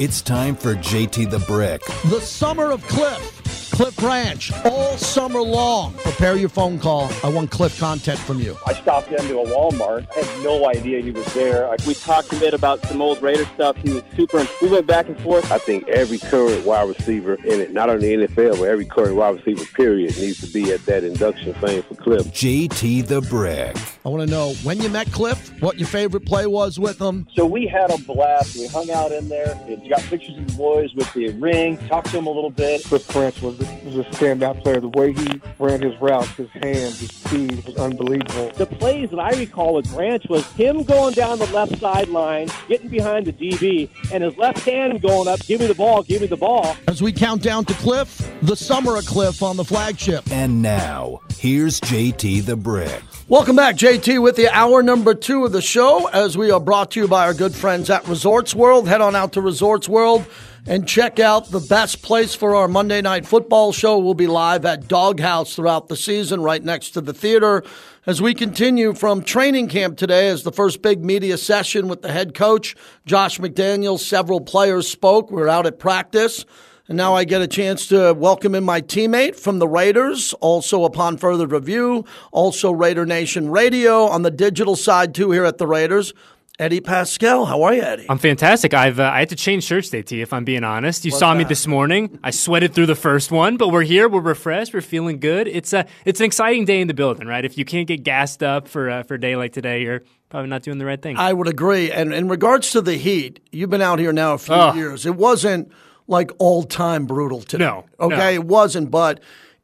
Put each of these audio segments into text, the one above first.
It's time for JT the Brick. The summer of Cliff. Cliff Branch, all summer long. Prepare your phone call. I want Cliff content from you. I stopped into a Walmart. I had no idea he was there. I, we talked a bit about some old Raider stuff. He was super. We went back and forth. I think every current wide receiver in it, not only NFL, but every current wide receiver, period, needs to be at that induction thing for Cliff. JT the Brick. I want to know when you met Cliff, what your favorite play was with him. So we had a blast. We hung out in there. We got pictures of the boys with the ring. Talked to him a little bit. Cliff Branch was was a standout player. The way he ran his routes, his hands, his speed was unbelievable. The plays that I recall with Branch was him going down the left sideline, getting behind the DB, and his left hand going up, give me the ball, give me the ball. As we count down to Cliff, the summer of Cliff on the flagship. And now, here's JT the Brick. Welcome back, JT, with the hour number two of the show as we are brought to you by our good friends at Resorts World. Head on out to Resorts World and check out the best place for our Monday night football show. We'll be live at Doghouse throughout the season, right next to the theater. As we continue from training camp today, as the first big media session with the head coach, Josh McDaniels, several players spoke. We're out at practice. And now I get a chance to welcome in my teammate from the Raiders, also upon further review, also Raider Nation Radio on the digital side too here at the Raiders. Eddie Paskal, how are you, Eddie? I'm fantastic. I've uh, I had to change shirts today, T. If I'm being honest, you What's saw me this morning. I sweated through the first one, but we're here. We're refreshed. We're feeling good. It's a it's an exciting day in the building, right? If you can't get gassed up for uh, for a day like today, you're probably not doing the right thing. I would agree. And in regards to the heat, you've been out here now a few Oh. years. It wasn't like all time brutal today. No, Okay, no. it wasn't, but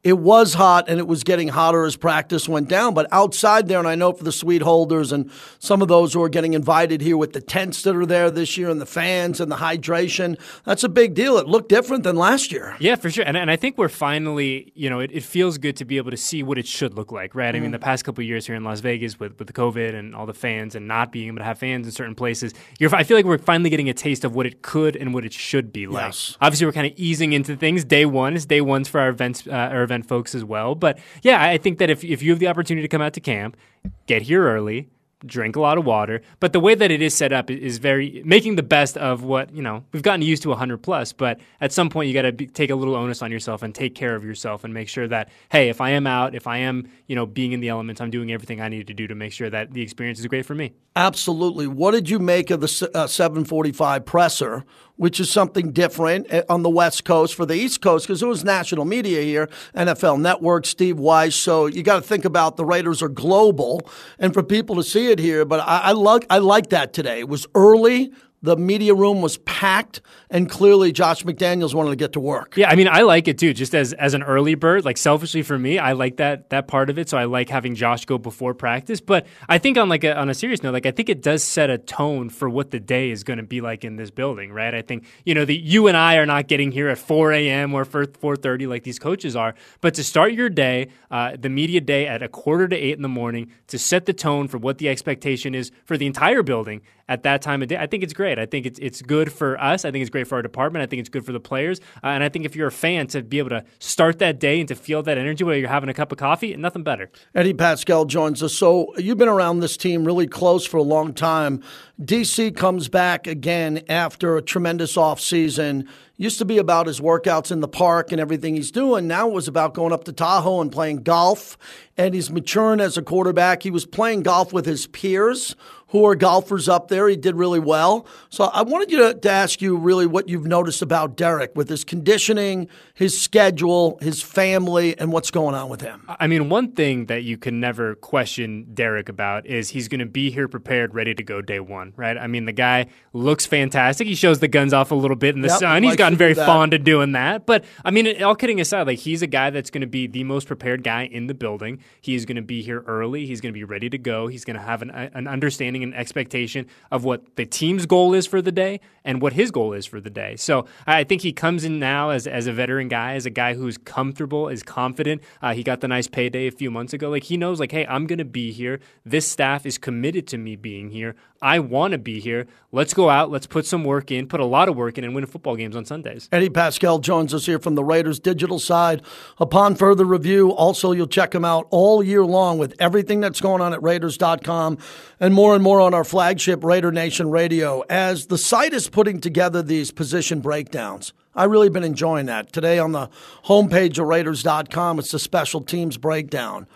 it was hot and it was getting hotter as practice went down. But outside there, and I know for the suite holders and some of those who are getting invited here with the tents that are there this year and the fans and the hydration, that's a big deal. It looked different than last year. Yeah, for sure. And, and I think we're finally, you know, it, it feels good to be able to see what it should look like, right? I Mm-hmm. mean, the past couple of years here in Las Vegas with, with the COVID and all the fans and not being able to have fans in certain places, you're, I feel like we're finally getting a taste of what it could and what it should be like. Yes. Obviously, we're kind of easing into things. Day one is day ones for our events, uh, our event folks as well. But yeah, I think that if, if you have the opportunity to come out to camp, get here early, drink a lot of water. But the way that it is set up is very making the best of what you know. We've gotten used to 100 plus, but at some point you got to take a little onus on yourself and take care of yourself and make sure that hey, if I am out, if I am you know being in the elements, I'm doing everything I need to do to make sure that the experience is great for me. Absolutely. What did you make of the uh, 745 presser, which is something different uh, on the West Coast for the East Coast? Because it was national media here, NFL Network, Steve Weiss. So you got to think about the Raiders are global, and for people to see it here. But I, I I like that today. It was early. The media room was packed, and clearly Josh McDaniels wanted to get to work. Yeah, I mean, I like it too. Just as as an early bird, like selfishly for me, I like that that part of it. So I like having Josh go before practice. But I think on like a, on a serious note, like I think it does set a tone for what the day is going to be like in this building, right? I think you know that you and I are not getting here at 4 a.m. or 4:30 like these coaches are, but to start your day, uh, the media day at a quarter to eight in the morning, to set the tone for what the expectation is for the entire building at that time of day. I think it's great. I think it's it's good for us. I think it's great for our department. I think it's good for the players. Uh, and I think if you're a fan to be able to start that day and to feel that energy while you're having a cup of coffee, nothing better. Eddie Paskal joins us. So you've been around this team really close for a long time. DC comes back again after a tremendous offseason. Used to be about his workouts in the park and everything he's doing. Now it was about going up to Tahoe and playing golf. And he's maturing as a quarterback. He was playing golf with his peers who are golfers up there. He did really well. So I wanted you to, to ask you really what you've noticed about Derek with his conditioning, his schedule, his family, and what's going on with him. I mean, one thing that you can never question Derek about is he's going to be here prepared, ready to go day one, right? I mean, the guy looks fantastic. He shows the guns off a little bit in the Yep, sun. He's gotten very fond of doing that. But I mean, all kidding aside, like he's a guy that's going to be the most prepared guy in the building. He's going to be here early. He's going to be ready to go. He's going to have an, an understanding and expectation of what the team's goal is for the day and what his goal is for the day. So I think he comes in now as, as a veteran guy, as a guy who's comfortable, is confident. Uh, he got the nice payday a few months ago. Like he knows, like, hey, I'm going to be here. This staff is committed to me being here. I want to be here. Let's go out. Let's put some work in, put a lot of work in, and win football games on Sundays. Eddie Paskal joins us here from the Raiders digital side. Upon further review, also you'll check him out all year long with everything that's going on at Raiders.com and more and more. More on our flagship Raider Nation Radio as the site is putting together these position breakdowns. I've really been enjoying that. Today on the homepage of Raiders.com, it's the special teams breakdown.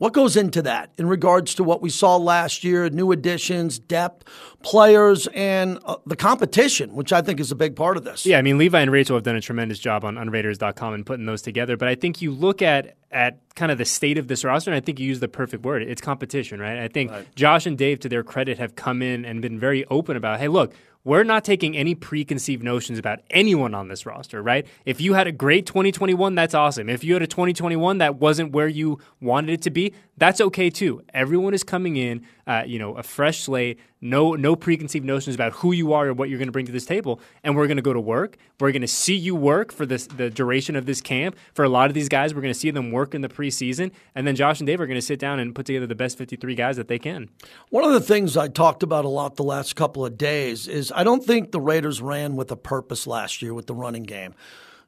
What goes into that in regards to what we saw last year, new additions, depth, players, and uh, the competition, which I think is a big part of this? Yeah, I mean, Levi and Rachel have done a tremendous job on, on Raiders.com and putting those together. But I think you look at at kind of the state of this roster, and I think you use the perfect word. It's competition, right? I think right. Josh and Dave, to their credit, have come in and been very open about, hey, look, we're not taking any preconceived notions about anyone on this roster, right? If you had a great 2021, that's awesome. If you had a 2021 that wasn't where you wanted it to be, that's okay too. Everyone is coming in, uh, you know, a fresh slate, no no preconceived notions about who you are or what you're going to bring to this table, and we're going to go to work. We're going to see you work for this the duration of this camp. For a lot of these guys, we're going to see them work in the preseason, and then Josh and Dave are going to sit down and put together the best 53 guys that they can. One of the things I talked about a lot the last couple of days is I don't think the Raiders ran with a purpose last year with the running game.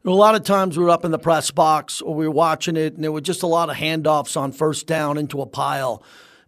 A lot of times we were up in the press box or we were watching it, and there were just a lot of handoffs on first down into a pile.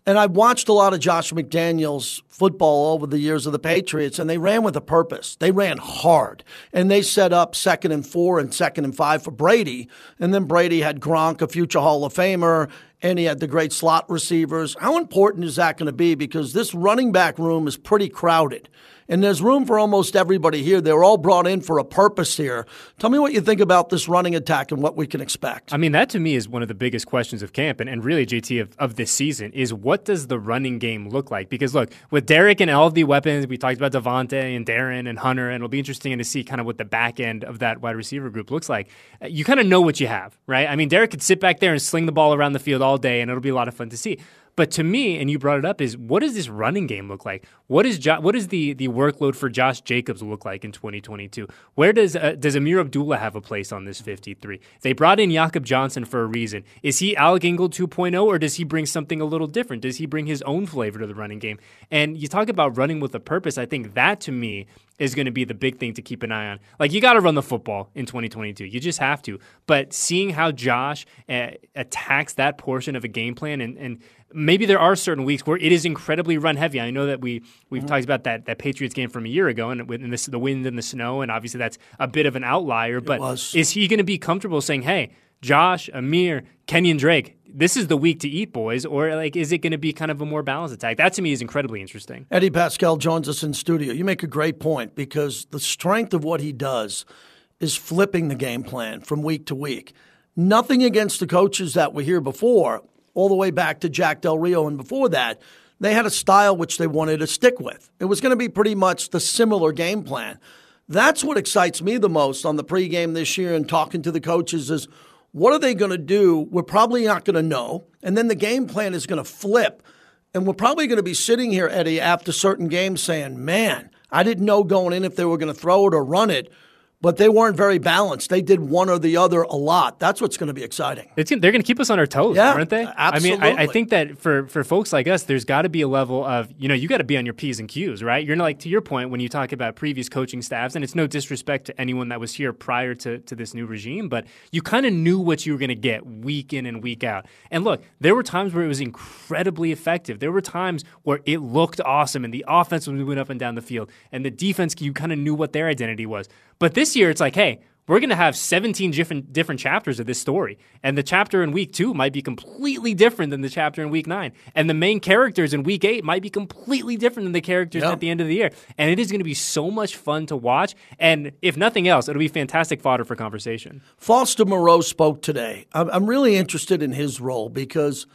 And I've watched a lot of Josh McDaniels football over the years of the Patriots, and they ran with a purpose. They ran hard, and they set up second and four and second and five for Brady. And then Brady had Gronk, a future Hall of Famer, and he had the great slot receivers. How important is that going to be? Because this running back room is pretty crowded and there's room for almost everybody here. They're all brought in for a purpose here. Tell me what you think about this running attack and what we can expect. I mean, that to me is one of the biggest questions of camp and, and really, JT, of, of this season is what does the running game look like? Because look, with Derek and all of the weapons, we talked about Davante and Darren and Hunter, and it'll be interesting to see kind of what the back end of that wide receiver group looks like. Uh, you kind of know what you have, right? I mean, Derek could sit back there and sling the ball around the field all day, and it'll be a lot of fun to see. But to me, and you brought it up, is what does this running game look like? What is jo- what is the the workload for Josh Jacobs look like in 2022? Where does uh, does Ameer Abdullah have a place on this 53? They brought in Jakob Johnson for a reason. Is he Alec Ingold 2.0, or does he bring something a little different? Does he bring his own flavor to the running game? And you talk about running with a purpose. I think that to me is going to be the big thing to keep an eye on. Like you got to run the football in 2022. You just have to. But seeing how Josh uh, attacks that portion of a game plan and, and maybe there are certain weeks where it is incredibly run heavy. I know that we we've mm-hmm. talked about that that Patriots game from a year ago, and with the, the wind and the snow, and obviously that's a bit of an outlier. But is he going to be comfortable saying, "Hey, Josh, Ameer, Kenyan Drake, this is the week to eat, boys," or like is it going to be kind of a more balanced attack? That to me is incredibly interesting. Eddie Paskal joins us in studio. You make a great point because the strength of what he does is flipping the game plan from week to week. Nothing against the coaches that were here before all the way back to Jack Del Rio and before that, they had a style which they wanted to stick with. It was going to be pretty much the similar game plan. That's what excites me the most on the pregame this year and talking to the coaches is what are they going to do? We're probably not going to know. And then the game plan is going to flip. And we're probably going to be sitting here, Eddie, after certain games saying, man, I didn't know going in if they were going to throw it or run it but they weren't very balanced. They did one or the other a lot. That's what's going to be exciting. It's, they're going to keep us on our toes, yeah, aren't they? Absolutely. I mean, I, I think that for, for folks like us, there's got to be a level of, you know, you got to be on your P's and Q's, right? You're like, to your point, when you talk about previous coaching staffs, and it's no disrespect to anyone that was here prior to, to this new regime, but you kind of knew what you were going to get week in and week out. And look, there were times where it was incredibly effective. There were times where it looked awesome and the offense was moving up and down the field, and the defense, you kind of knew what their identity was. But this year, it's like, hey, we're going to have 17 different different chapters of this story. And the chapter in week 2 might be completely different than the chapter in week 9 and the main characters in week 8 might be completely different than the characters yep. at the end of the year. And it is going to be so much fun to watch. And if nothing else it'll be fantastic fodder for conversation. Foster moreau spoke today. I'm really interested in his role because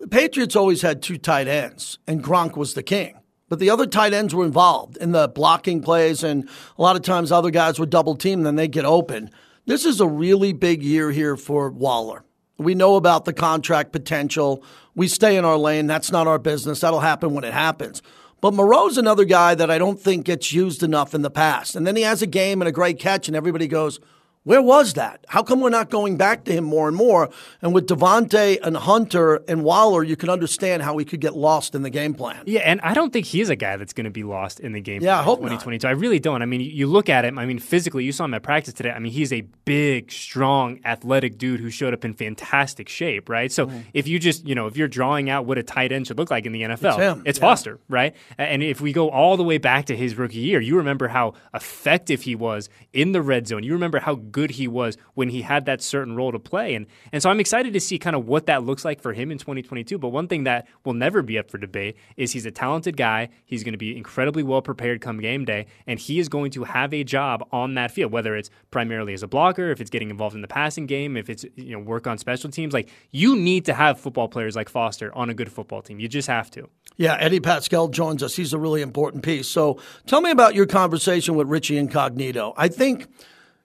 the patriots always had two tight ends and gronk was the king but the other tight ends were involved in the blocking plays, and a lot of times other guys would double team, then they get open. This is a really big year here for Waller. We know about the contract potential. We stay in our lane. That's not our business. That'll happen when it happens. But Moreau's another guy that I don't think gets used enough in the past. And then he has a game and a great catch, and everybody goes, Where was that? How come we're not going back to him more and more? And with Davante and Hunter and Waller, you can understand how he could get lost in the game plan. Yeah, and I don't think he's a guy that's going to be lost in the game. Yeah, I hope in not. 2022. I really don't. I mean, you- look at him. I mean, physically, you saw him at practice today. I mean, he's a big, strong, athletic dude who showed up in fantastic shape, right? So mm-hmm. if you just, you know, if you're drawing out what a tight end should look like in the NFL, him, it's yeah. Foster, right? And if we go all the way back to his rookie year, you remember how effective he was in the red zone. You remember how good he was when he had that certain role to play. And and so I'm excited to see kind of what that looks like for him in 2022. But one thing that will never be up for debate is he's a talented guy. He's going to be incredibly well prepared come game day, and he is going to have a job on that field, whether it's primarily as a blocker, if it's getting involved in the passing game, if it's you know work on special teams. Like you need to have football players like Foster on a good football team. You just have to. Yeah, Eddie Paskal joins us. He's a really important piece. So tell me about your conversation with Richie Incognito. I think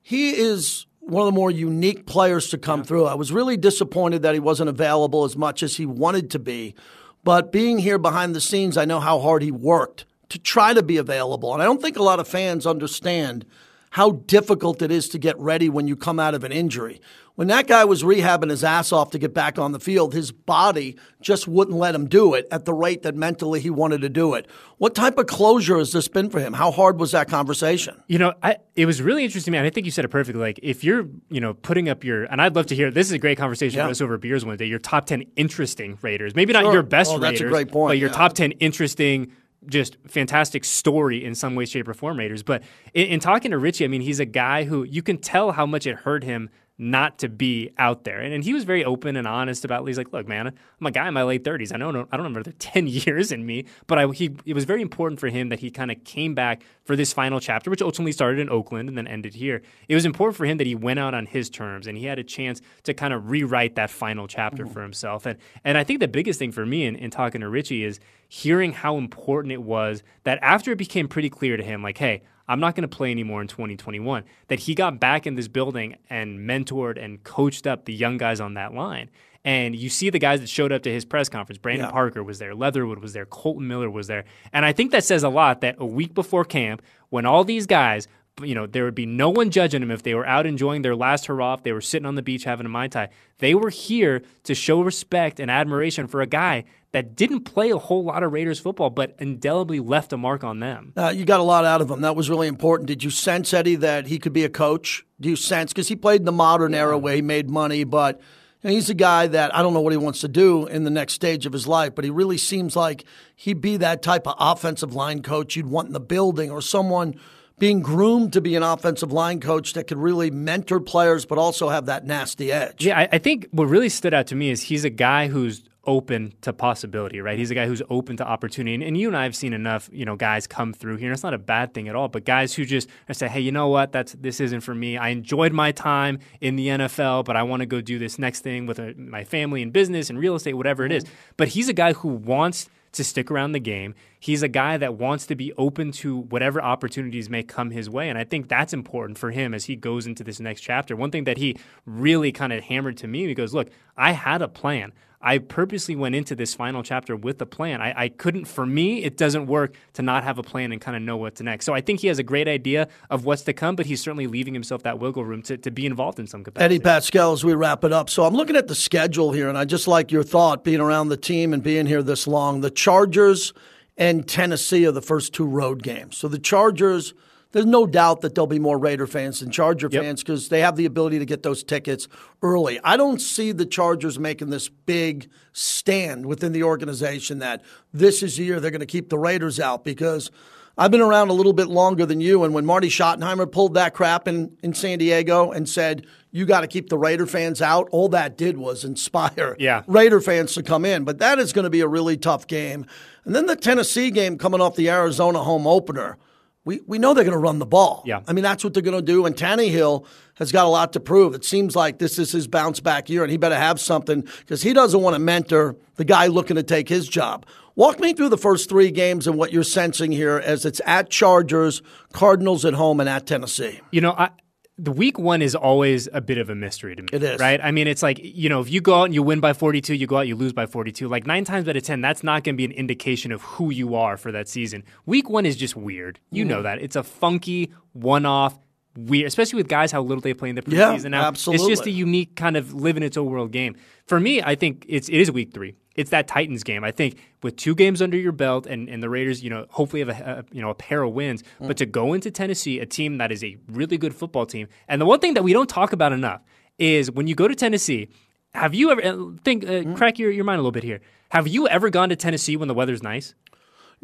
he is one of the more unique players to come through. I was really disappointed that he wasn't available as much as he wanted to be. But being here behind the scenes, I know how hard he worked to try to be available. And I don't think a lot of fans understand how difficult it is to get ready when you come out of an injury. When that guy was rehabbing his ass off to get back on the field, his body just wouldn't let him do it at the rate that mentally he wanted to do it. What type of closure has this been for him? How hard was that conversation? You know, I, it was really interesting to me. And I think you said it perfectly. Like, if you're, you know, putting up your, and I'd love to hear, this is a great conversation Yeah. for us over beers one day, your top 10 interesting Raiders. Maybe not Sure. your best Oh, that's a Raiders, great point, but your yeah. top 10 interesting, just fantastic story in some way, shape, or form Raiders. But in, in talking to Richie, I mean, he's a guy who you can tell how much it hurt him not to be out there. And, and he was very open and honest about. He's like, look, man, I'm a guy in my late 30s. I don't know, I don't have another 10 years in me, but I, he, it was very important for him that he kind of came back for this final chapter, which ultimately started in Oakland and then ended here. It was important for him that he went out on his terms and he had a chance to kind of rewrite that final chapter mm-hmm. for himself. And, and I think the biggest thing for me in, in talking to Richie is hearing how important it was that after it became pretty clear to him, like, hey, I'm not going to play anymore in 2021. That he got back in this building and mentored and coached up the young guys on that line. And you see the guys that showed up to his press conference. Brandon Yeah. Parker was there, Leatherwood was there, Kolton Miller was there. And I think that says a lot that a week before camp, when all these guys, you know, there would be no one judging them if they were out enjoying their last hurrah, if they were sitting on the beach having a Mai Tai. They were here to show respect and admiration for a guy that didn't play a whole lot of Raiders football, but indelibly left a mark on them. Uh, you got a lot out of him. That was really important. Did you sense, Eddie, that he could be a coach? Do you sense? Because he played in the modern era where he made money, but he's a guy that I don't know what he wants to do in the next stage of his life, but he really seems like he'd be that type of offensive line coach you'd want in the building or someone being groomed to be an offensive line coach that could really mentor players but also have that nasty edge. Yeah, I, I think what really stood out to me is he's a guy who's open to possibility, right? He's a guy who's open to opportunity. And, and you and I have seen enough, you know, guys come through here. And it's not a bad thing at all, but guys who just say, hey, you know what? That's this isn't for me. I enjoyed my time in the NFL, but I want to go do this next thing with uh my family and business and real estate, whatever it is. But he's a guy who wants to stick around the game. He's a guy that wants to be open to whatever opportunities may come his way. And I think that's important for him as he goes into this next chapter. One thing that he really kind of hammered to me, he goes, Look, I had a plan. I purposely went into this final chapter with a plan. I, I couldn't, for me, it doesn't work to not have a plan and kind of know what's next. So I think he has a great idea of what's to come, but he's certainly leaving himself that wiggle room to, to be involved in some capacity. Eddie Paskal, as we wrap it up. So I'm looking at the schedule here, and I just like your thought being around the team and being here this long. The Chargers and Tennessee are the first two road games. So the Chargers, there's no doubt that there'll be more Raider fans than Charger Yep. fans because they have the ability to get those tickets early. I don't see the Chargers making this big stand within the organization that this is the year they're going to keep the Raiders out because I've been around a little bit longer than you. And when Marty Schottenheimer pulled that crap in, in San Diego and said, you got to keep the Raider fans out, all that did was inspire Yeah. Raider fans to come in. But that is going to be a really tough game. And then the Tennessee game coming off the Arizona home opener. We, we know they're going to run the ball. Yeah. I mean, that's what they're going to do. And Tannehill has got a lot to prove. It seems like this is his bounce back year, and he better have something because he doesn't want to mentor the guy looking to take his job. Walk me through the first three games and what you're sensing here as it's at Chargers, Cardinals at home, and at Tennessee. You know, I, the week one is always a bit of a mystery to me. It is. Right? I mean, it's like, you know, if you go out and you win by 42, you go out, you lose by 42. Like nine times out of 10, that's not going to be an indication of who you are for that season. Week one is just weird. You know mm. that. It's a funky, one off, weird, especially with guys how little they play in the Yeah, preseason. now, it's just a unique kind of live in its own world game. For me, I think it's it is week three. It's that Titans game. I think with two games under your belt and, and the Raiders, you know, hopefully have a, a you know a pair of wins. Mm. But to go into Tennessee, a team that is a really good football team, and the one thing that we don't talk about enough is when you go to Tennessee. Have you ever uh, think uh, Mm. crack your, your mind a little bit here? Have you ever gone to Tennessee when the weather's nice?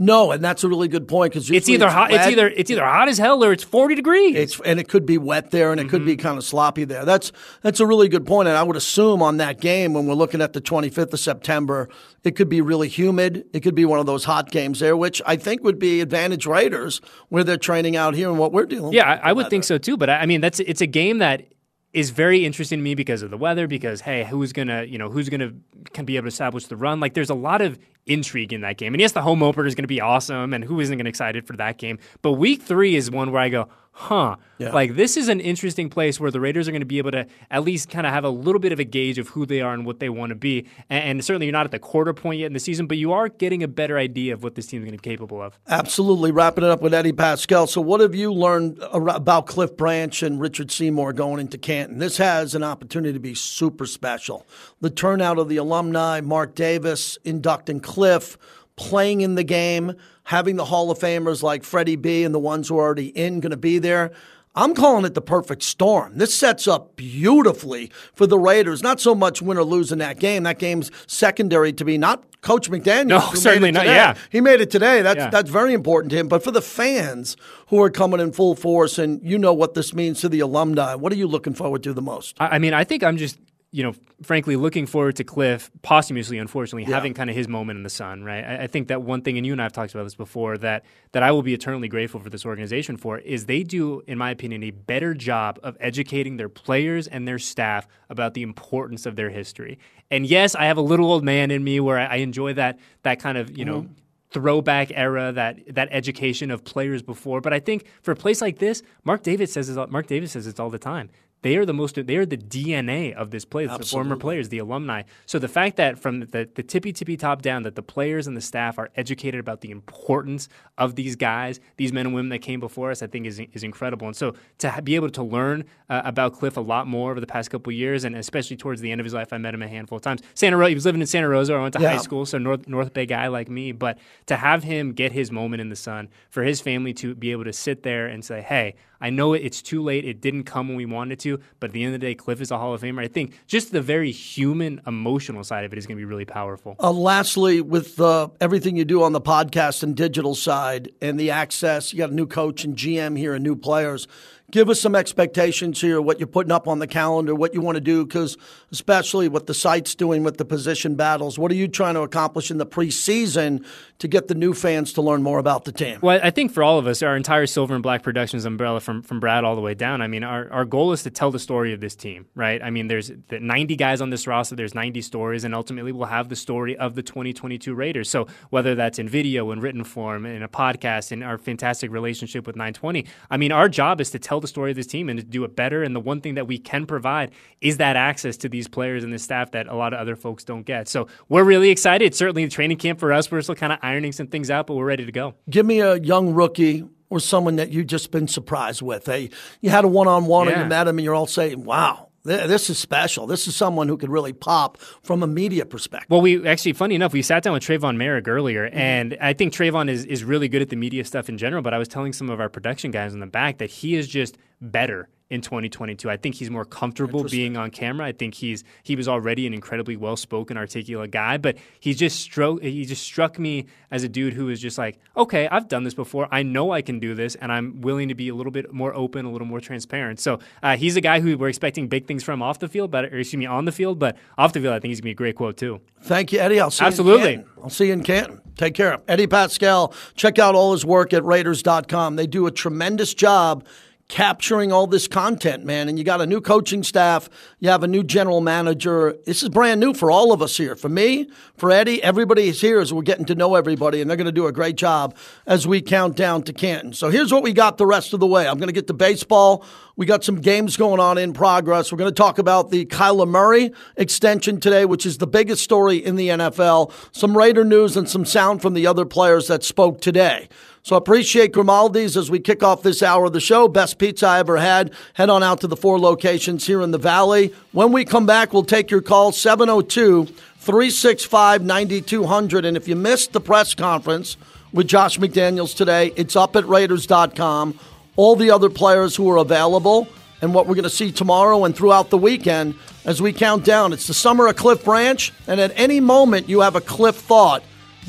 No, and that's a really good point because It's either hot. It's either it's either hot as hell or it's forty degrees. It's and it could be wet there, and it could be Mm-hmm. kind of sloppy there. That's that's a really good point, and I would assume on that game when we're looking at the 25th of September, it could be really humid. It could be one of those hot games there, which I think would be advantage Raiders where they're training out here and what we're dealing. Yeah, with. I, I would think so too. But I I mean, that's it's a game that is very interesting to me because of the weather. Because hey, who's gonna you know who's gonna can be able to establish the run? Like, there's a lot of intrigue in that game. And yes, the home opener is to be awesome, and who isn't be excited for that game? But week three is one where I go, huh, Yeah. like this is an interesting place where the Raiders are going to be able to at least kind of have a little bit of a gauge of who they are and what they want to be. And, and certainly, you're not at the quarter point yet in the season, but you are getting a better idea of what this team is going to be capable of. Absolutely. Wrapping it up with Eddie Paskal. So, what have you learned about Cliff Branch and Richard Seymour going into Canton? This has an opportunity to be super special. The turnout of the alumni, Mark Davis inducting Cliff, playing in the game, having the Hall of Famers like Freddie B and the ones who are already in going to be there. I'm calling it the perfect storm. This sets up beautifully for the Raiders. Not so much win or lose in that game. That game's secondary to be not Coach McDaniel. No, certainly not. today. Yeah. He made it today. That's Yeah. that's very important to him. But for the fans who are coming in full force, and you know what this means to the alumni, what are you looking forward to the most? I mean, I think I'm just, you know, frankly, looking forward to Cliff posthumously, unfortunately, having kind of his moment in the sun, right? I, I think that one thing, and you and I have talked about this before, that that I will be eternally grateful for this organization for is they do, in my opinion, a better job of educating their players and their staff about the importance of their history. And yes, I have a little old man in me where I, I enjoy that that kind of, you know. Mm-hmm. Throwback era, that that education of players before, but I think for a place like this, Mark Davis says Mark Davis says it's all the time. They are the most. They are the DNA of this place. The former players, the alumni. So the fact that from the, the tippy tippy top down, that the players and the staff are educated about the importance of these guys, these men and women that came before us, I think is is incredible. And so to be able to learn uh, about Cliff a lot more over the past couple of years, and especially towards the end of his life, I met him a handful of times. Santa Rosa. He was living in Santa Rosa. I went to Yeah. high school, so North North Bay guy like me. But to have him get his moment in the sun, for his family to be able to sit there and say, "Hey, I know it's too late. It didn't come when we wanted to, but at the end of the day, Cliff is a Hall of Famer." I think just the very human, emotional side of it is going to be really powerful. Uh, lastly, with uh, everything you do on the podcast and digital side and the access, you got a new coach and GM here and new players. Give us some expectations here, what you're putting up on the calendar, what you want to do, because especially what the site's doing with the position battles. What are you trying to accomplish in the preseason to get the new fans to learn more about the team? Well, I think for all of us, our entire Silver and Black Productions umbrella from, from Brad all the way down, I mean, our, our goal is to tell the story of this team, right? I mean, there's 90 guys on this roster, there's 90 stories, and ultimately we'll have the story of the 2022 Raiders. So whether that's in video, in written form, in a podcast, in our fantastic relationship with 920, I mean, our job is to tell the story of this team and to do it better. And the one thing that we can provide is that access to these players and the staff that a lot of other folks don't get. So we're really excited. Certainly a training camp for us. We're still kind of ironing some things out, but we're ready to go. Give me a young rookie or someone that you've just been surprised with. Hey, you had a one on one and you met him and you're all saying, wow, this is special. This is someone who could really pop from a media perspective. Well, we actually, funny enough, we sat down with Tre'von Moehrig earlier, mm-hmm. and I think Tre'von is, is really good at the media stuff in general. But I was telling some of our production guys in the back that he is just better in 2022. I think he's more comfortable being on camera. I think he's he was already an incredibly well spoken, articulate guy, but he just struck he just struck me as a dude who was just like, okay, I've done this before. I know I can do this, and I'm willing to be a little bit more open, a little more transparent. So uh, he's a guy who we're expecting big things from off the field, but or excuse me, on the field, but off the field, I think he's gonna be a great quote too. Thank you, Eddie. I'll see Absolutely. you in Canton. I'll see you in Canton. Take care. Eddie Paskal, check out all his work at Raiders.com. They do a tremendous job capturing all this content, man. And you got a new coaching staff, you have a new general manager. This is brand new for all of us here. For me, for Eddie, everybody is here as we're getting to know everybody, and they're going to do a great job as we count down to Canton. So here's what we got the rest of the way. I'm going to get to baseball. We got some games going on in progress. We're going to talk about the Kyler Murray extension today, which is the biggest story in the NFL. Some Raider news and some sound from the other players that spoke today. So appreciate Grimaldi's as we kick off this hour of the show. Best pizza I ever had. Head on out to the four locations here in the Valley. When we come back, we'll take your call 702 365 9200. And if you missed the press conference with Josh McDaniels today, it's up at Raiders.com. All the other players who are available and what we're going to see tomorrow and throughout the weekend as we count down. It's the summer of Cliff Branch, and at any moment you have a Cliff thought,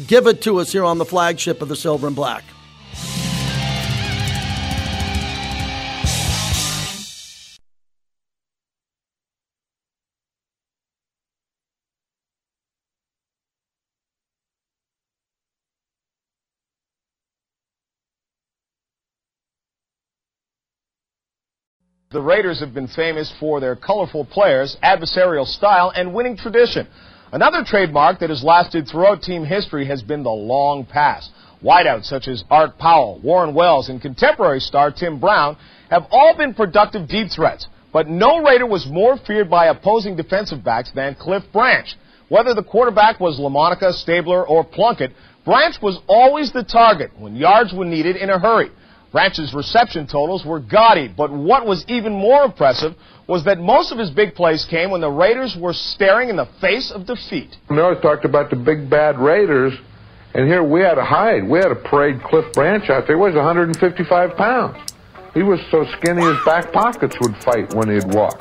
give it to us here on the flagship of the Silver and Black. The Raiders have been famous for their colorful players, adversarial style, and winning tradition. Another trademark that has lasted throughout team history has been the long pass. Wideouts such as Art Powell, Warren Wells, and contemporary star Tim Brown have all been productive deep threats. But no Raider was more feared by opposing defensive backs than Cliff Branch. Whether the quarterback was Lamonica, Stabler, or Plunkett, Branch was always the target when yards were needed in a hurry. Branch's reception totals were gaudy, but what was even more impressive was that most of his big plays came when the Raiders were staring in the face of defeat. Always talked about the big bad Raiders, and here we had to hide. We had to parade Cliff Branch out there. He was 155 pounds. He was so skinny his back pockets would fight when he'd walk.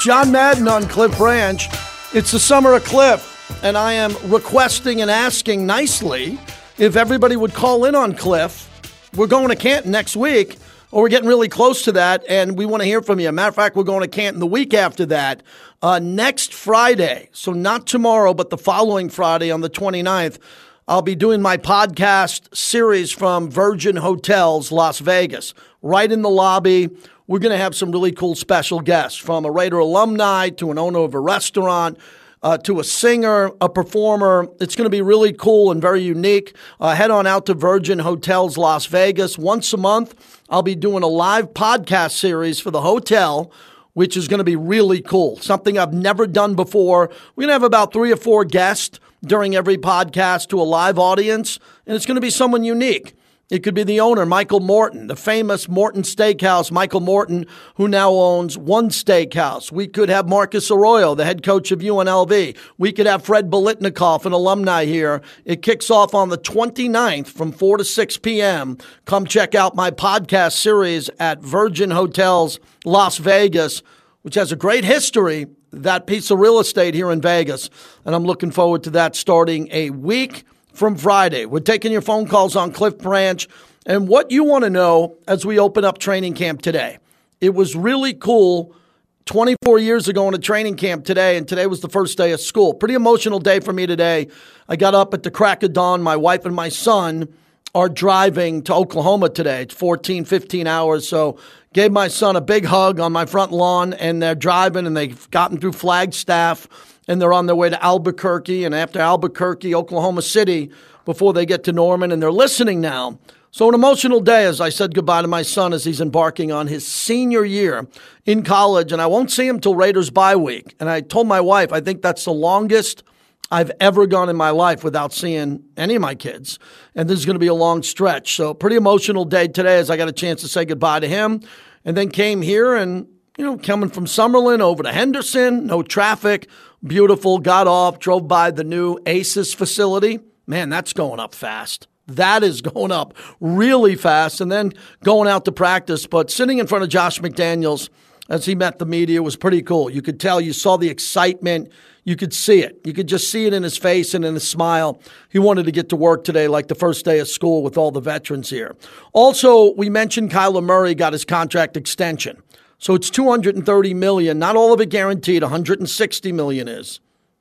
John Madden on Cliff Branch. It's the summer of Cliff, and I am requesting and asking nicely if everybody would call in on Cliff we're going to Canton next week, or we're getting really close to that, and we want to hear from you. Matter of fact, we're going to Canton the week after that. Uh, next Friday, so not tomorrow, but the following Friday on the 29th, I'll be doing my podcast series from Virgin Hotels, Las Vegas, right in the lobby. We're going to have some really cool special guests from a Raider alumni to an owner of a restaurant uh, to a singer, a performer. It's going to be really cool and very unique. Uh, head on out to Virgin Hotels Las Vegas. Once a month, I'll be doing a live podcast series for the hotel which is going to be really cool. Something I've never done before. We're going to have about three or four guests during every podcast to a live audience, and it's going to be someone unique. It could be the owner, Michael Morton, the famous Morton Steakhouse, Michael Morton, who now owns one steakhouse. We could have Marcus Arroyo, the head coach of UNLV. We could have Fred Biletnikoff, an alumni here. It kicks off on the 29th from 4 to 6 p.m. Come check out my podcast series at Virgin Hotels Las Vegas, which has a great history, that piece of real estate here in Vegas. And I'm looking forward to that starting a week from Friday. We're taking your phone calls on Cliff Branch and what you want to know as we open up training camp today. It was really cool 24 years ago in a training camp today, and today was the first day of school. Pretty emotional day for me today. I got up at the crack of dawn. My wife and my son are driving to Oklahoma today. It's 14, 15 hours. So gave my son a big hug on my front lawn, and they're driving, and they've gotten through Flagstaff and they're on their way to Albuquerque and after Albuquerque, Oklahoma City before they get to Norman, and they're listening now. So, an emotional day as I said goodbye to my son as he's embarking on his senior year in college, and I won't see him till Raiders bye week. And I told my wife, I think that's the longest I've ever gone in my life without seeing any of my kids. And this is going to be a long stretch. So, pretty emotional day today as I got a chance to say goodbye to him and then came here and, you know, coming from Summerlin over to Henderson, no traffic, Beautiful. Got off, drove by the new ACES facility. Man, that's going up fast. That is going up really fast. And then going out to practice. But sitting in front of Josh McDaniels as he met the media was pretty cool. You could tell, you saw the excitement. You could see it. You could just see it in his face and in his smile. He wanted to get to work today like the first day of school with all the veterans here. Also, we mentioned Kyler Murray got his contract extension. So it's 230 million, not all of it guaranteed, 160 million is.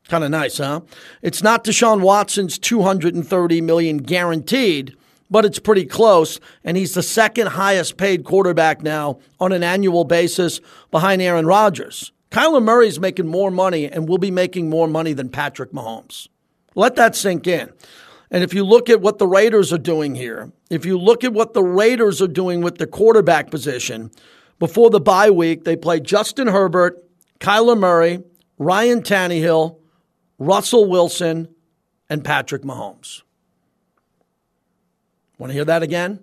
Kind of nice, huh? It's not Deshaun Watson's 230 million guaranteed, but it's pretty close and he's the second highest paid quarterback now on an annual basis behind Aaron Rodgers. Kyler Murray's making more money and will be making more money than Patrick Mahomes. Let that sink in. And if you look at what the Raiders are doing here, if you look at what the Raiders are doing with the quarterback position, before the bye week, they play Justin Herbert, Kyler Murray, Ryan Tannehill, Russell Wilson, and Patrick Mahomes. Want to hear that again?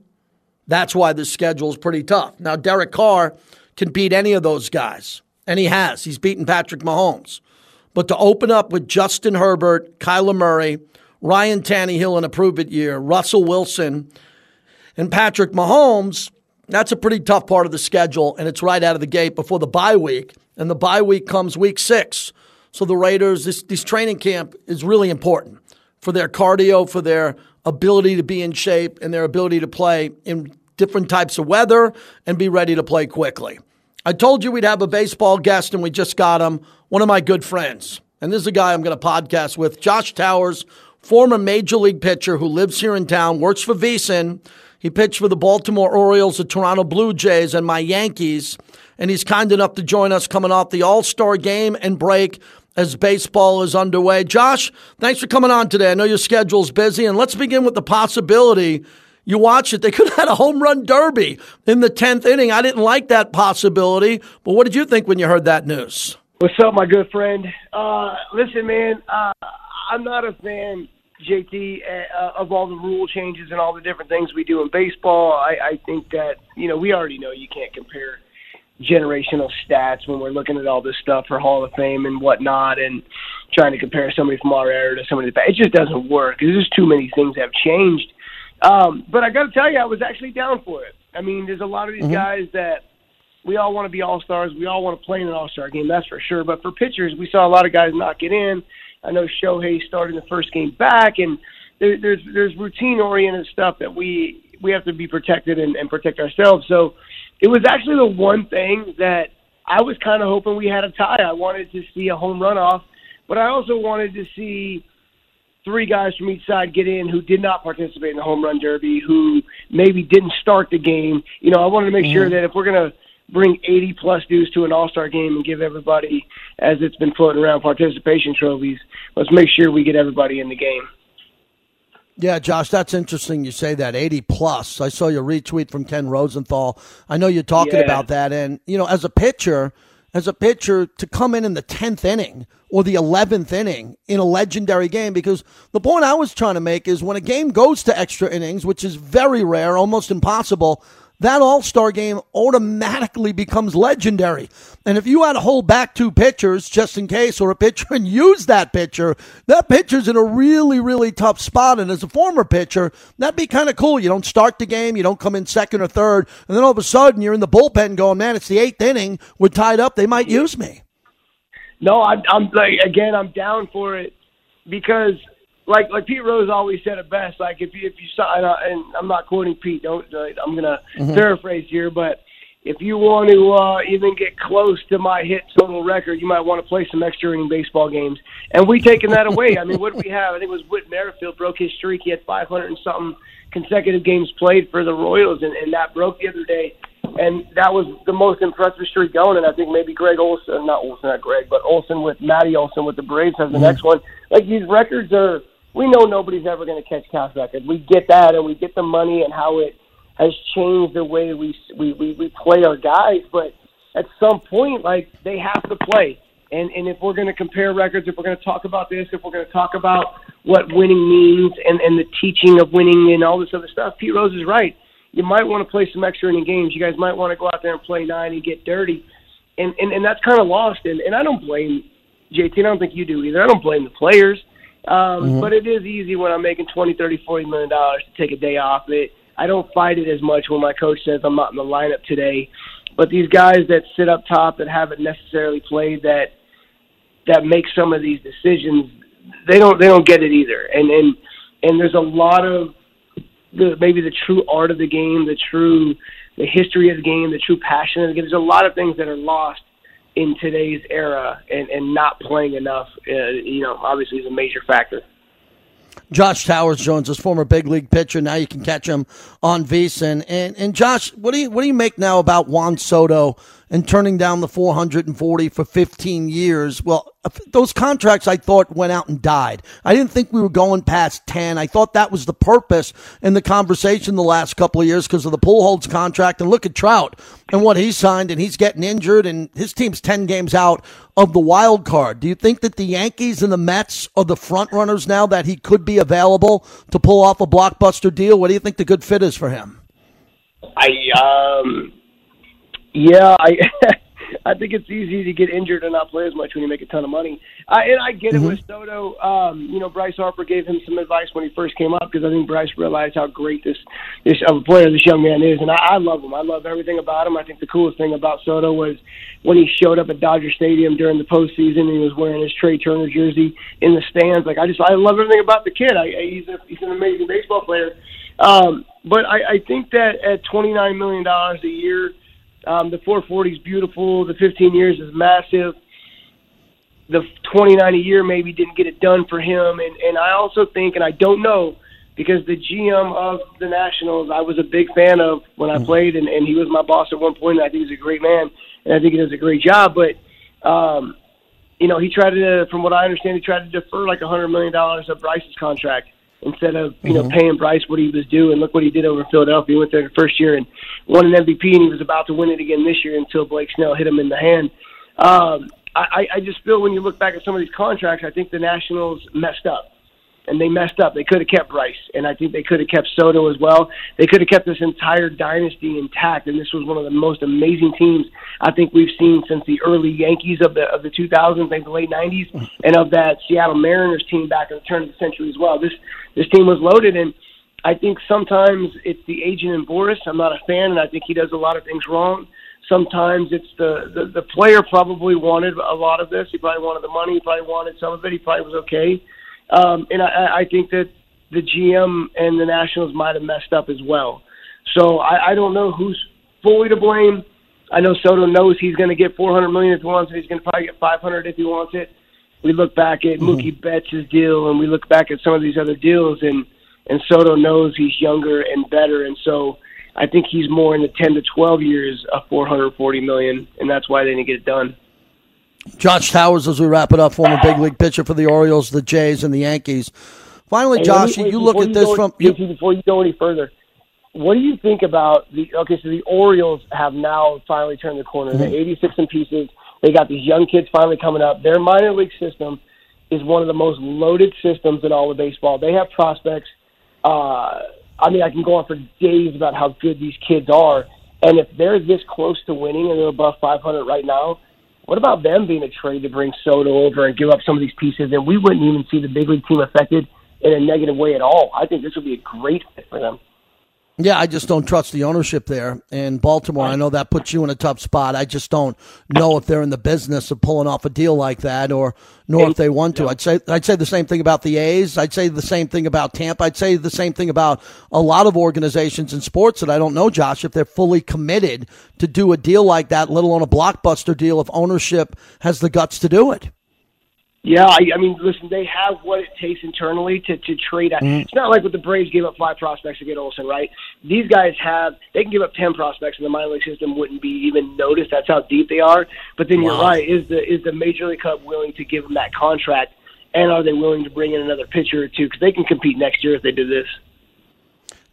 That's why the schedule is pretty tough. Now, Derek Carr can beat any of those guys, and he has. He's beaten Patrick Mahomes. But to open up with Justin Herbert, Kyler Murray, Ryan Tannehill in a prove it year, Russell Wilson, and Patrick Mahomes, that's a pretty tough part of the schedule, and it's right out of the gate before the bye week. And the bye week comes week six. So the Raiders, this, this training camp is really important for their cardio, for their ability to be in shape, and their ability to play in different types of weather and be ready to play quickly. I told you we'd have a baseball guest, and we just got him, one of my good friends. And this is a guy I'm going to podcast with, Josh Towers, former major league pitcher who lives here in town, works for VSiN. He pitched for the Baltimore Orioles, the Toronto Blue Jays, and my Yankees. And he's kind enough to join us coming off the All Star game and break as baseball is underway. Josh, thanks for coming on today. I know your schedule's busy, and let's begin with the possibility. You watch it, they could have had a home run derby in the 10th inning. I didn't like that possibility, but what did you think when you heard that news? What's up, my good friend? Uh, listen, man, uh, I'm not a fan, JT, uh, of all the rule changes and all the different things we do in baseball. I, I think that, you know, we already know you can't compare generational stats when we're looking at all this stuff for Hall of Fame and whatnot and trying to compare somebody from our era to somebody that it just doesn't work. There's just too many things have changed. Um, but I got to tell you, I was actually down for it. I mean, there's a lot of these mm-hmm. guys that we all want to be all stars. We all want to play in an all star game, that's for sure. But for pitchers, we saw a lot of guys not get in. I know Shohei started the first game back, and there, there's there's routine oriented stuff that we we have to be protected and, and protect ourselves. So it was actually the one thing that I was kind of hoping we had a tie. I wanted to see a home run off, but I also wanted to see three guys from each side get in who did not participate in the home run derby, who maybe didn't start the game. You know, I wanted to make mm-hmm. sure that if we're going to bring 80 plus dudes to an all star game and give everybody, as it's been floating around, participation trophies, let's make sure we get everybody in the game. Yeah, Josh, that's interesting. You say that 80 plus. I saw your retweet from Ken Rosenthal. I know you're talking yeah. about that. And, you know, as a pitcher, as a pitcher to come in in the 10th inning or the 11th inning in a legendary game because the point I was trying to make is when a game goes to extra innings, which is very rare, almost impossible, that All Star game automatically becomes legendary. And if you had to hold back two pitchers just in case, or a pitcher and use that pitcher, that pitcher's in a really, really tough spot. And as a former pitcher, that'd be kind of cool. You don't start the game, you don't come in second or third, and then all of a sudden you're in the bullpen going, man, it's the eighth inning, we're tied up, they might use me. No, I'm, I'm like, again, I'm down for it because like like Pete Rose always said it best. Like if you if you and, I, and I'm not quoting Pete. Don't I'm gonna mm-hmm. paraphrase here, but if you want to uh, even get close to my hit total record, you might want to play some extra inning baseball games. And we taken that away. I mean, what did we have? I think it was Whit Merrifield broke his streak. He had 500 and something consecutive games played for the Royals, and, and that broke the other day. And that was the most impressive streak going. And I think maybe Greg Olson, not Olson, not Greg, but Olson with Matty Olson with the Braves has the mm-hmm. next one. Like these records are we know nobody's ever going to catch Cal's record. We get that, and we get the money and how it has changed the way we we we, we play our guys. But at some point, like they have to play. And and if we're going to compare records, if we're going to talk about this, if we're going to talk about what winning means and and the teaching of winning and all this other stuff, Pete Rose is right. You might want to play some extra inning games. You guys might want to go out there and play nine and get dirty. And and, and that's kind of lost. And and I don't blame JT. I don't think you do either. I don't blame the players. Um, mm-hmm. But it is easy when I'm making twenty, thirty, forty million dollars to take a day off. It I don't fight it as much when my coach says I'm not in the lineup today. But these guys that sit up top that haven't necessarily played that that make some of these decisions, they don't they don't get it either. And and and there's a lot of the maybe the true art of the game, the true the history of the game, the true passion of the game. There's a lot of things that are lost in today's era and, and not playing enough, uh, you know, obviously is a major factor. Josh Towers joins us, former big league pitcher. Now you can catch him on VSiN. And and Josh, what do you what do you make now about Juan Soto and turning down the 440 for 15 years. Well, those contracts I thought went out and died. I didn't think we were going past 10. I thought that was the purpose in the conversation the last couple of years because of the Pujols contract. And look at Trout and what he signed, and he's getting injured, and his team's 10 games out of the wild card. Do you think that the Yankees and the Mets are the front runners now that he could be available to pull off a blockbuster deal? What do you think the good fit is for him? I um, yeah, I I think it's easy to get injured and not play as much when you make a ton of money. I, and I get Mm-hmm. it with Soto. Um, you know, Bryce Harper gave him some advice when he first came up because I think Bryce realized how great this this of a player this young man is, and I, I love him. I love everything about him. I think the coolest thing about Soto was when he showed up at Dodger Stadium during the postseason. and He was wearing his Trea Turner jersey in the stands. Like I just I love everything about the kid. I, I he's a, he's an amazing baseball player. Um, but I, I think that at twenty nine million dollars a year. Um, the 440 is beautiful. The 15 years is massive. The 29 a year maybe didn't get it done for him, and and I also think, and I don't know, because the GM of the Nationals, I was a big fan of when I played, and, and he was my boss at one point. And I think he's a great man, and I think he does a great job. But um, you know, he tried to, from what I understand, he tried to defer like a hundred million dollars of Bryce's contract instead of you know paying Bryce what he was due. And look what he did over in Philadelphia. He went there the first year and won an MVP, and he was about to win it again this year until Blake Snell hit him in the hand. Um, I, I just feel when you look back at some of these contracts, I think the Nationals messed up. And they messed up. They could have kept Bryce, and I think they could have kept Soto as well. They could have kept this entire dynasty intact, and this was one of the most amazing teams I think we've seen since the early Yankees of the of the 2000s, maybe the late 90s, and of that Seattle Mariners team back in the turn of the century as well. This this team was loaded, and I think sometimes it's the agent in Boras. I'm not a fan, and I think he does a lot of things wrong. Sometimes it's the, the the player probably wanted a lot of this. He probably wanted the money. He probably wanted some of it. He probably was okay. Um, and I, I think that the GM and the Nationals might have messed up as well. So I, I don't know who's fully to blame. I know Soto knows he's going to get 400 million if he wants it. He's going to probably get 500 if he wants it. We look back at Mookie Betts' deal, and we look back at some of these other deals, and and Soto knows he's younger and better, and so I think he's more in the 10 to 12 years of 440 million, and that's why they didn't get it done. Josh Towers, as we wrap it up, former big league pitcher for the Orioles, the Jays, and the Yankees. Finally, Hey, Josh, wait, you look at this go- from. JT, before you go any further. What do you think about the? Okay, so the Orioles have now finally turned the corner. Mm-hmm. They're 86 in pieces. They got these young kids finally coming up. Their minor league system is one of the most loaded systems in all of baseball. They have prospects. Uh, I mean, I can go on for days about how good these kids are. And if they're this close to winning and they're above 500 right now, what about them being a trade to bring Soto over and give up some of these pieces? And we wouldn't even see the big league team affected in a negative way at all. I think this would be a great fit for them. Yeah, I just don't trust the ownership there in Baltimore. I know that puts you in a tough spot. I just don't know if they're in the business of pulling off a deal like that, or nor if they want to. I'd say I'd say the same thing about the A's. I'd say the same thing about Tampa. I'd say the same thing about a lot of organizations in sports that I don't know, Josh, if they're fully committed to do a deal like that, let alone a blockbuster deal, if ownership has the guts to do it. Yeah, I, I mean, listen, they have what it takes internally to to trade. At. Mm-hmm. It's not like what the Braves gave up five prospects to get Olson, right? These guys have they can give up ten prospects, and the minor league system wouldn't be even noticed. That's how deep they are. But then you're right. Is the is the Major League Club willing to give them that contract, and are they willing to bring in another pitcher or two because they can compete next year if they do this?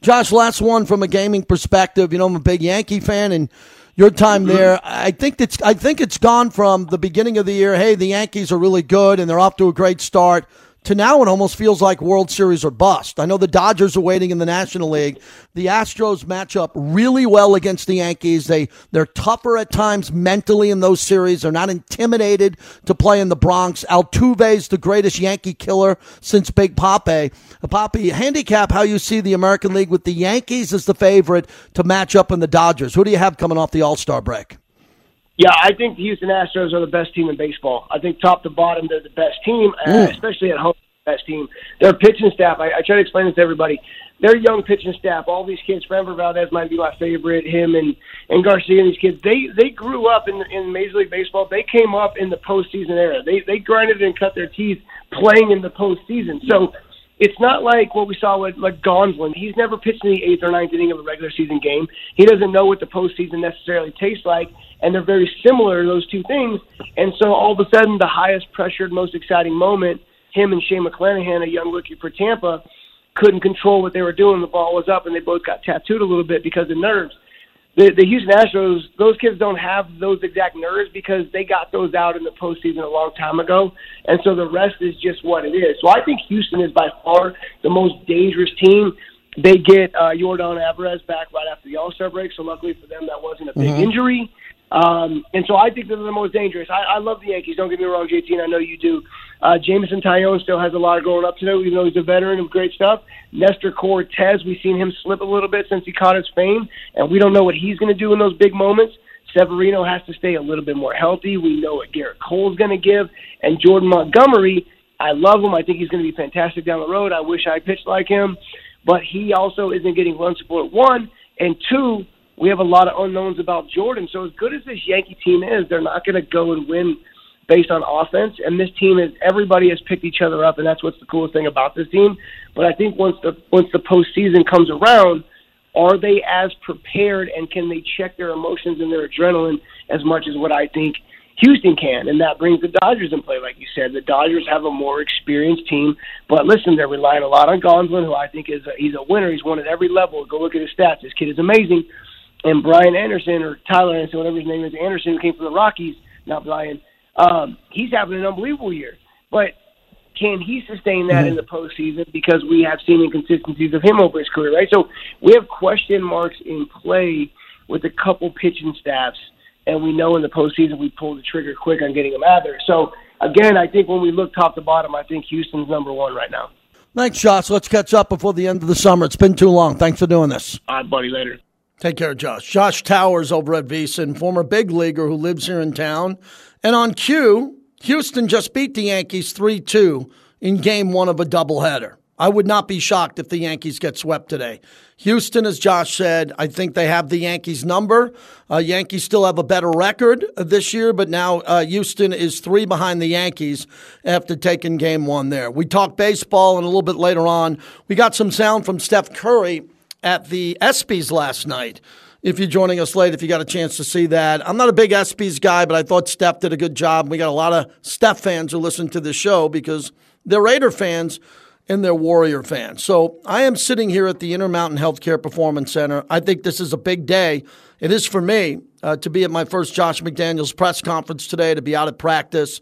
Josh, last one from a gaming perspective. You know, I'm a big Yankee fan, and your time there, I think it's I think it's gone from the beginning of the year. Hey, the Yankees are really good and they're off to a great start. To now, it almost feels like World Series or bust. I know the Dodgers are waiting in the National League. The Astros match up really well against the Yankees. They they're tougher at times mentally in those series. They're not intimidated to play in the Bronx. Altuve's the greatest Yankee killer since Big Pape. Uh, Papi, handicap how you see the American League with the Yankees as the favorite to match up in the Dodgers. Who do you have coming off the All Star break? Yeah, I think the Houston Astros are the best team in baseball. I think top to bottom, they're the best team, uh, especially at home. Best team. Their pitching staff. I, I try to explain this to everybody. Their young pitching staff. All these kids. Framber Valdez might be my favorite. Him and and Garcia and these kids. They they grew up in in Major League Baseball. They came up in the postseason era. They they grinded and cut their teeth playing in the postseason. So it's not like what we saw with like Gonsolin. He's never pitched in the eighth or ninth inning of a regular season game. He doesn't know what the postseason necessarily tastes like, and they're very similar those two things. And so all of a sudden, the highest pressured, most exciting moment, him and Shane McClanahan, a young rookie for Tampa, couldn't control what they were doing. The ball was up, and they both got tattooed a little bit because of nerves the, the Houston Astros, those kids don't have those exact nerves because they got those out in the postseason a long time ago, and so the rest is just what it is. So I think Houston is by far the most dangerous team. They get uh, Yordan Alvarez back right after the All Star break, so luckily for them, that wasn't a big Mm-hmm. injury. Um, and so I think they're the most dangerous. I, I love the Yankees. Don't get me wrong, JT, and I know you do. Uh, Jameson Taillon still has a lot going up to do, even though he's a veteran of great stuff. Nestor Cortes, we've seen him slip a little bit since he caught his fame, and we don't know what he's going to do in those big moments. Severino has to stay a little bit more healthy. We know what Gerrit Cole's going to give, and Jordan Montgomery. I love him. I think he's going to be fantastic down the road. I wish I pitched like him, but he also isn't getting run support. One and two, we have a lot of unknowns about Jordan. So as good as this Yankee team is, they're not going to go and win based on offense. And this team is everybody has picked each other up, and that's what's the coolest thing about this team. But I think once the once the postseason comes around, are they as prepared and can they check their emotions and their adrenaline as much as what I think Houston can? And that brings the Dodgers in play, like you said. The Dodgers have a more experienced team, but listen, they're relying a lot on Gonsolin, who I think is a, he's a winner. He's won at every level. Go look at his stats. This kid is amazing. And Brian Anderson or Tyler Anderson, whatever his name is, Anderson, who came from the Rockies, not Brian. Um, he's having an unbelievable year, but can he sustain that in the postseason? Because we have seen inconsistencies of him over his career, right? So we have question marks in play with a couple pitching staffs, and we know in the postseason we pull the trigger quick on getting them out there. So again, I think when we look top to bottom, I think Houston's number one right now. Thanks, Josh. Let's catch up before the end of the summer. It's been too long. Thanks for doing this. All right, buddy, later. Take care, Josh. Josh Towers over at VSiN, former big leaguer who lives here in town. And on cue, Houston just beat the Yankees 3 2 in game one of a doubleheader. I would not be shocked if the Yankees get swept today. Houston, as Josh said, I think they have the Yankees' number. Uh, Yankees still have a better record this year, but now uh, Houston is three behind the Yankees after taking game one there. We talk baseball, and a little bit later on, we got some sound from Steph Curry at the ESPYs last night. If you're joining us late, if you got a chance to see that, I'm not a big ESPYs guy, but I thought Steph did a good job. We got a lot of Steph fans who listen to the show because they're Raider fans and they're Warrior fans. So I am sitting here at the Intermountain Healthcare Performance Center. I think this is a big day. It is for me uh, to be at my first Josh McDaniels press conference today, to be out at practice,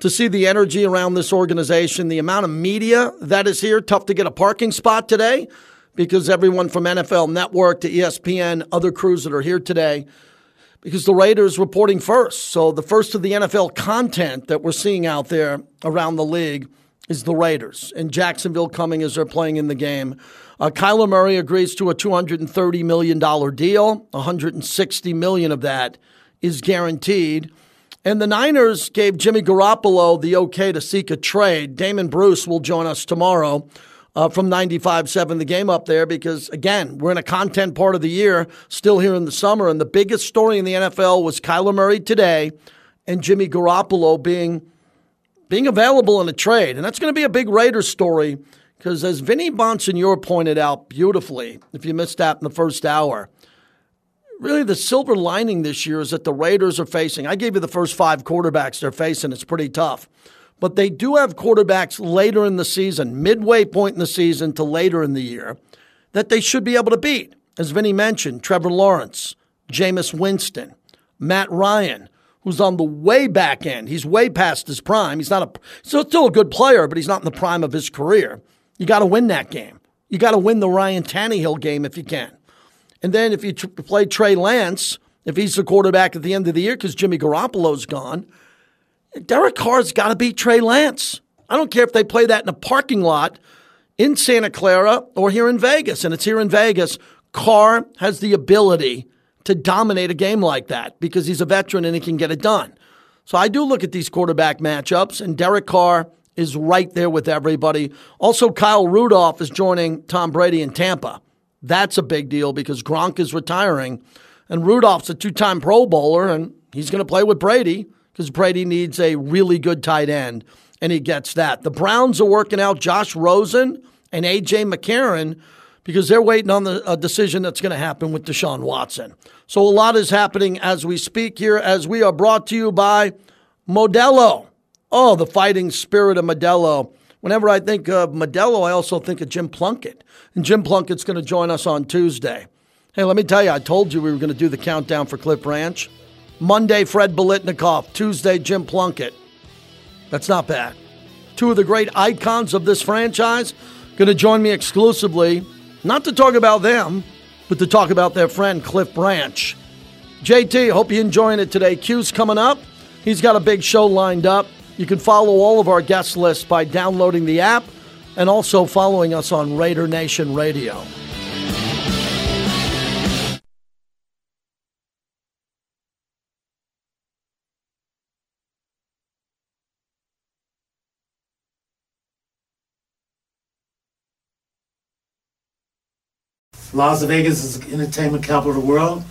to see the energy around this organization, the amount of media that is here. Tough to get a parking spot today because everyone from NFL Network to ESPN, other crews that are here today, because the Raiders reporting first. So the first of the NFL content that we're seeing out there around the league is the Raiders and Jacksonville coming as they're playing in the game. Uh, Kyler Murray agrees to a $230 million deal. 160 million of that is guaranteed. And the Niners gave Jimmy Garoppolo the okay to seek a trade. Damon Bruce will join us tomorrow uh, from 95.7 the game up there because, again, we're in a content part of the year, still here in the summer. And the biggest story in the NFL was Kyler Murray today and Jimmy Garoppolo being being available in a trade. And that's going to be a big Raiders story because, as Vinny Bonsignore pointed out beautifully, if you missed that in the first hour, really the silver lining this year is that the Raiders are facing. I gave you the first five quarterbacks they're facing. It's pretty tough. But they do have quarterbacks later in the season, midway point in the season to later in the year, that they should be able to beat. As Vinny mentioned, Trevor Lawrence, Jameis Winston, Matt Ryan, who's on the way back end. He's way past his prime. He's not a still still a good player, but he's not in the prime of his career. You got to win that game. You got to win the Ryan Tannehill game if you can. And then if you tr- play Trey Lance, if he's the quarterback at the end of the year because Jimmy Garoppolo's gone, Derek Carr's got to beat Trey Lance. I don't care if they play that in a parking lot in Santa Clara or here in Vegas, and it's here in Vegas. Carr has the ability to dominate a game like that because he's a veteran and he can get it done. So I do look at these quarterback matchups, and Derek Carr is right there with everybody. Also, Kyle Rudolph is joining Tom Brady in Tampa. That's a big deal because Gronk is retiring, and Rudolph's a two time Pro Bowler, and he's going to play with Brady because Brady needs a really good tight end, and he gets that. The Browns are working out Josh Rosen and A.J. McCarron because they're waiting on the decision that's going to happen with Deshaun Watson. So a lot is happening as we speak here, as we are brought to you by Modelo. Oh, the fighting spirit of Modelo. Whenever I think of Modelo, I also think of Jim Plunkett. And Jim Plunkett's going to join us on Tuesday. Hey, let me tell you, I told you we were going to do the countdown for Cliff Branch. Monday, Fred Biletnikoff. Tuesday, Jim Plunkett. That's not bad. Two of the great icons of this franchise going to join me exclusively, not to talk about them, but to talk about their friend Cliff Branch. JT, hope you're enjoying it today. Q's coming up. He's got a big show lined up. You can follow all of our guest lists by downloading the app and also following us on Raider Nation Radio. Las Vegas is the entertainment capital of the world.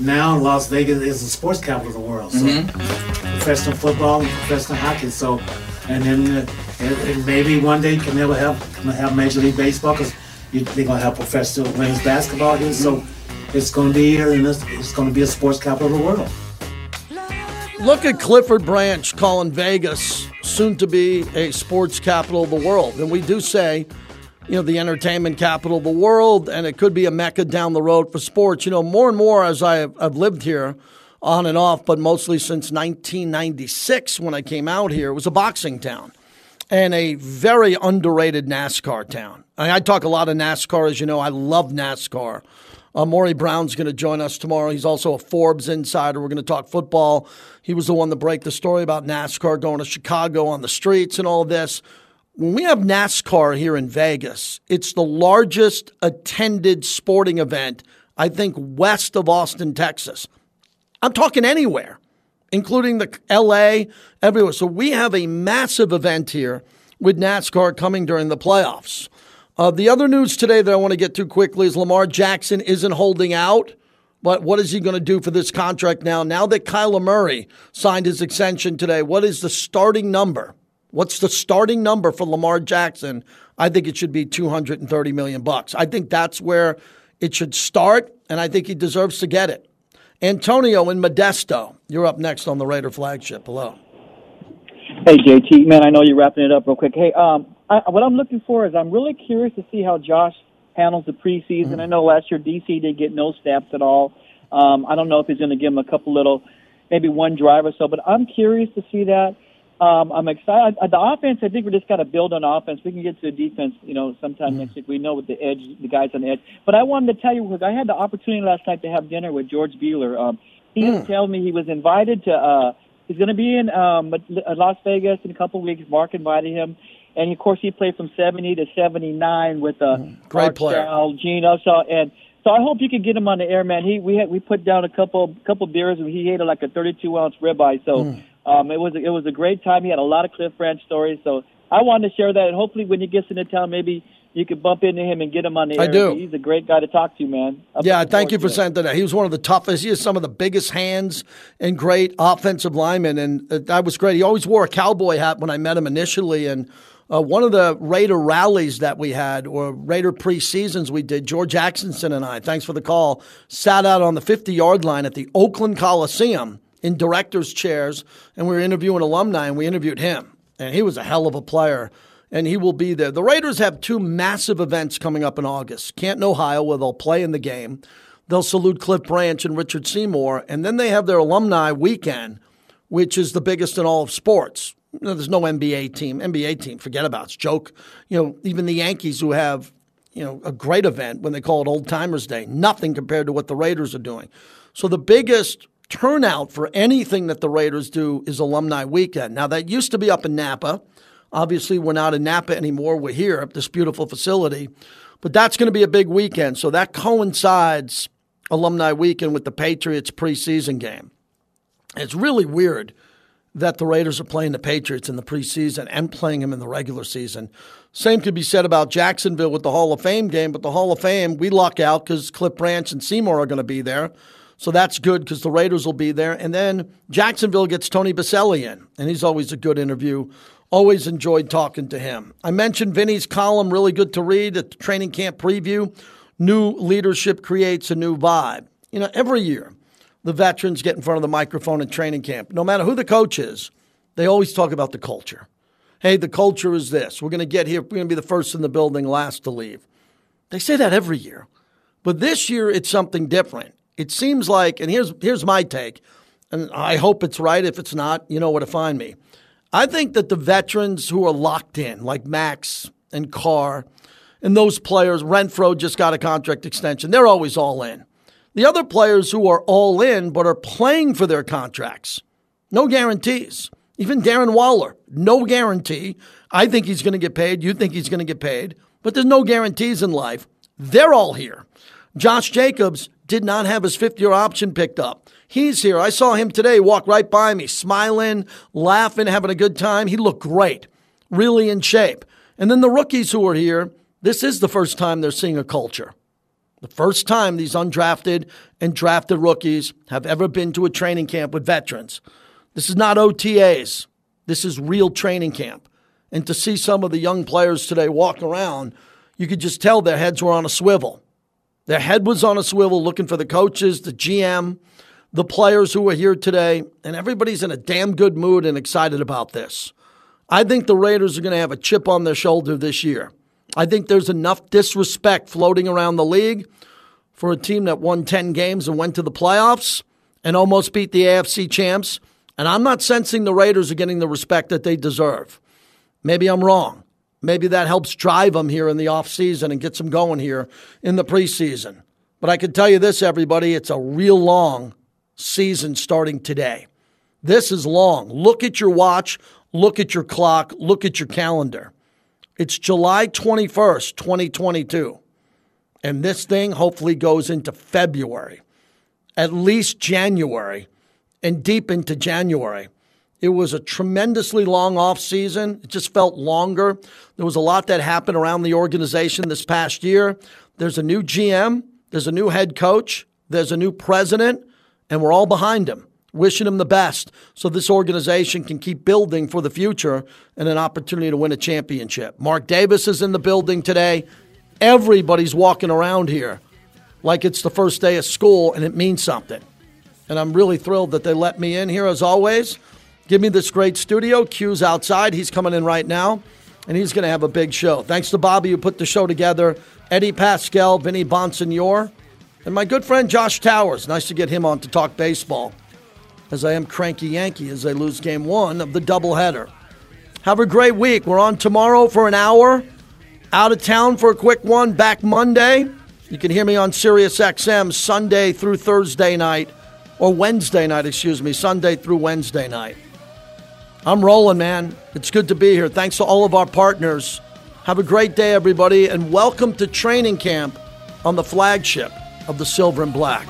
Now Las Vegas is the sports capital of the world. So Mm-hmm. professional football and professional hockey. So, and then uh, and, and maybe one day you can never have have Major League Baseball because they're gonna have professional women's basketball here. So it's gonna be here, and it's, it's gonna be a sports capital of the world. Look at Clifford Branch calling Vegas soon to be a sports capital of the world. And we do say, you know, the entertainment capital of the world, and it could be a mecca down the road for sports. You know, more and more as I have, I've lived here on and off, but mostly since 1996 when I came out here, it was a boxing town and a very underrated NASCAR town. I, I talk a lot of NASCAR, as you know. I love NASCAR. Uh, Maury Brown's going to join us tomorrow. He's also a Forbes insider. We're going to talk football. He was the one to break the story about NASCAR going to Chicago on the streets and all this. When we have NASCAR here in Vegas, it's the largest attended sporting event, I think, west of Austin, Texas. I'm talking anywhere, including the LA, everywhere. So we have a massive event here with NASCAR coming during the playoffs. Uh, the other news today that I want to get to quickly is Lamar Jackson isn't holding out. But what is he going to do for this contract now? Now that Kyler Murray signed his extension today, what is the starting number? What's the starting number for Lamar Jackson? I think it should be 230 million bucks. I think that's where it should start, and I think he deserves to get it. Antonio in Modesto, you're up next on the Raider flagship. Hello. Hey JT, man, I know you're wrapping it up real quick. Hey, um, I, what I'm looking for is I'm really curious to see how Josh handles the preseason. Mm-hmm. I know last year DC did get no snaps at all. Um, I don't know if he's going to give him a couple little, maybe one drive or so, but I'm curious to see that. Um, I'm excited. Uh, The offense, I think we're just got to build on offense. We can get to the defense, you know, sometime Mm-hmm. next week. We know with the edge, the guys on the edge. But I wanted to tell you, because I had the opportunity last night to have dinner with George Buehler. Um, he Mm. just told me he was invited to. Uh, he's going to be in um, Las Vegas in a couple of weeks. Mark invited him, and of course he played from '70 to '79 with uh, Mm-hmm. Great Art player. Shell, Gino. So and so I hope you could get him on the air, man. He we had we put down a couple couple beers and he ate like a 32 ounce ribeye. So Mm. Um, it was it was a great time. He had a lot of Cliff Branch stories. So I wanted to share that, and hopefully when he gets into town, maybe you could bump into him and get him on the I air. do. He's a great guy to talk to, man. I'm Yeah, thank you for saying that. He was one of the toughest. He has some of the biggest hands and great offensive linemen, and uh, that was great. He always wore a cowboy hat when I met him initially, and uh, one of the Raider rallies that we had, or Raider preseasons we did, George Atkinson and I, thanks for the call, sat out on the 50 yard line at the Oakland Coliseum in director's chairs, and we were interviewing alumni, and we interviewed him, and he was a hell of a player and he will be there. The Raiders have two massive events coming up in August Canton, Ohio, where they'll play in the game. They'll salute Cliff Branch and Richard Seymour, and then they have their alumni weekend, which is the biggest in all of sports. You know, there's no NBA team, NBA team, forget about it. It's joke. You know, even the Yankees who have you know a great event when they call it Old Timers Day, nothing compared to what the Raiders are doing. So the biggest turnout for anything that the Raiders do is alumni weekend. Now that used to be up in Napa. Obviously, we're not in Napa anymore. We're here at this beautiful facility. But that's going to be a big weekend. So that coincides alumni weekend with the Patriots preseason game. It's really weird that the Raiders are playing the Patriots in the preseason and playing them in the regular season. Same could be said about Jacksonville with the Hall of Fame game, but the Hall of Fame, we luck out because Cliff Branch and Seymour are going to be there. So that's good because the Raiders will be there. And then Jacksonville gets Tony Boselli in, and he's always a good interview Always enjoyed talking to him. I mentioned Vinny's column, really good to read at the training camp preview. New leadership creates a new vibe. You know, every year, the veterans get in front of the microphone at training camp. No matter who the coach is, they always talk about the culture. Hey, the culture is this. We're going to get here. We're going to be the first in the building, last to leave. They say that every year. But this year, it's something different. It seems like, and here's, here's my take, and I hope it's right. If it's not, you know where to find me. I think that the veterans who are locked in, like Max and Carr, and those players, Renfrow just got a contract extension, they're always all in. The other players who are all in but are playing for their contracts, no guarantees. Even Darren Waller, no guarantee. I think he's going to get paid. You think he's going to get paid, but there's no guarantees in life. They're all here. Josh Jacobs did not have his fifth year option picked up. He's here. I saw him today walk right by me, smiling, laughing, having a good time. He looked great, really in shape. And then the rookies who are here, this is the first time they're seeing a culture. The first time these undrafted and drafted rookies have ever been to a training camp with veterans. This is not OTAs. This is real training camp. And to see some of the young players today walk around, you could just tell their heads were on a swivel. Their head was on a swivel looking for the coaches, the GM, the players who are here today, and everybody's in a damn good mood and excited about this. I think the Raiders are going to have a chip on their shoulder this year. I think there's enough disrespect floating around the league for a team that won 10 games and went to the playoffs and almost beat the AFC champs. And I'm not sensing the Raiders are getting the respect that they deserve. Maybe I'm wrong. Maybe that helps drive them here in the offseason and gets them going here in the preseason. But I can tell you this, everybody, it's a real long season starting today. This is long. Look at your watch, look at your clock, look at your calendar. It's July 21st, 2022. And this thing hopefully goes into February, at least January, and deep into January. It was a tremendously long off season. It just felt longer. There was a lot that happened around the organization this past year. There's a new GM, there's a new head coach, there's a new president, and we're all behind him, wishing him the best so this organization can keep building for the future and an opportunity to win a championship. Mark Davis is in the building today. Everybody's walking around here like it's the first day of school and it means something. And I'm really thrilled that they let me in here as always. Give me this great studio. Q's outside. He's coming in right now, and he's going to have a big show. Thanks to Bobby who put the show together, Eddie Paskal, Vinny Bonsignore, and my good friend Josh Towers. Nice to get him on to talk baseball, as I am cranky Yankee as they lose game one of the doubleheader. Have a great week. We're on tomorrow for an hour. Out of town for a quick one. Back Monday. You can hear me on Sirius XM Sunday through Thursday night, or Wednesday night, excuse me, Sunday through Wednesday night. I'm rolling, man. It's good to be here. Thanks to all of our partners. Have a great day, everybody, and welcome to training camp on the flagship of the Silver and Black.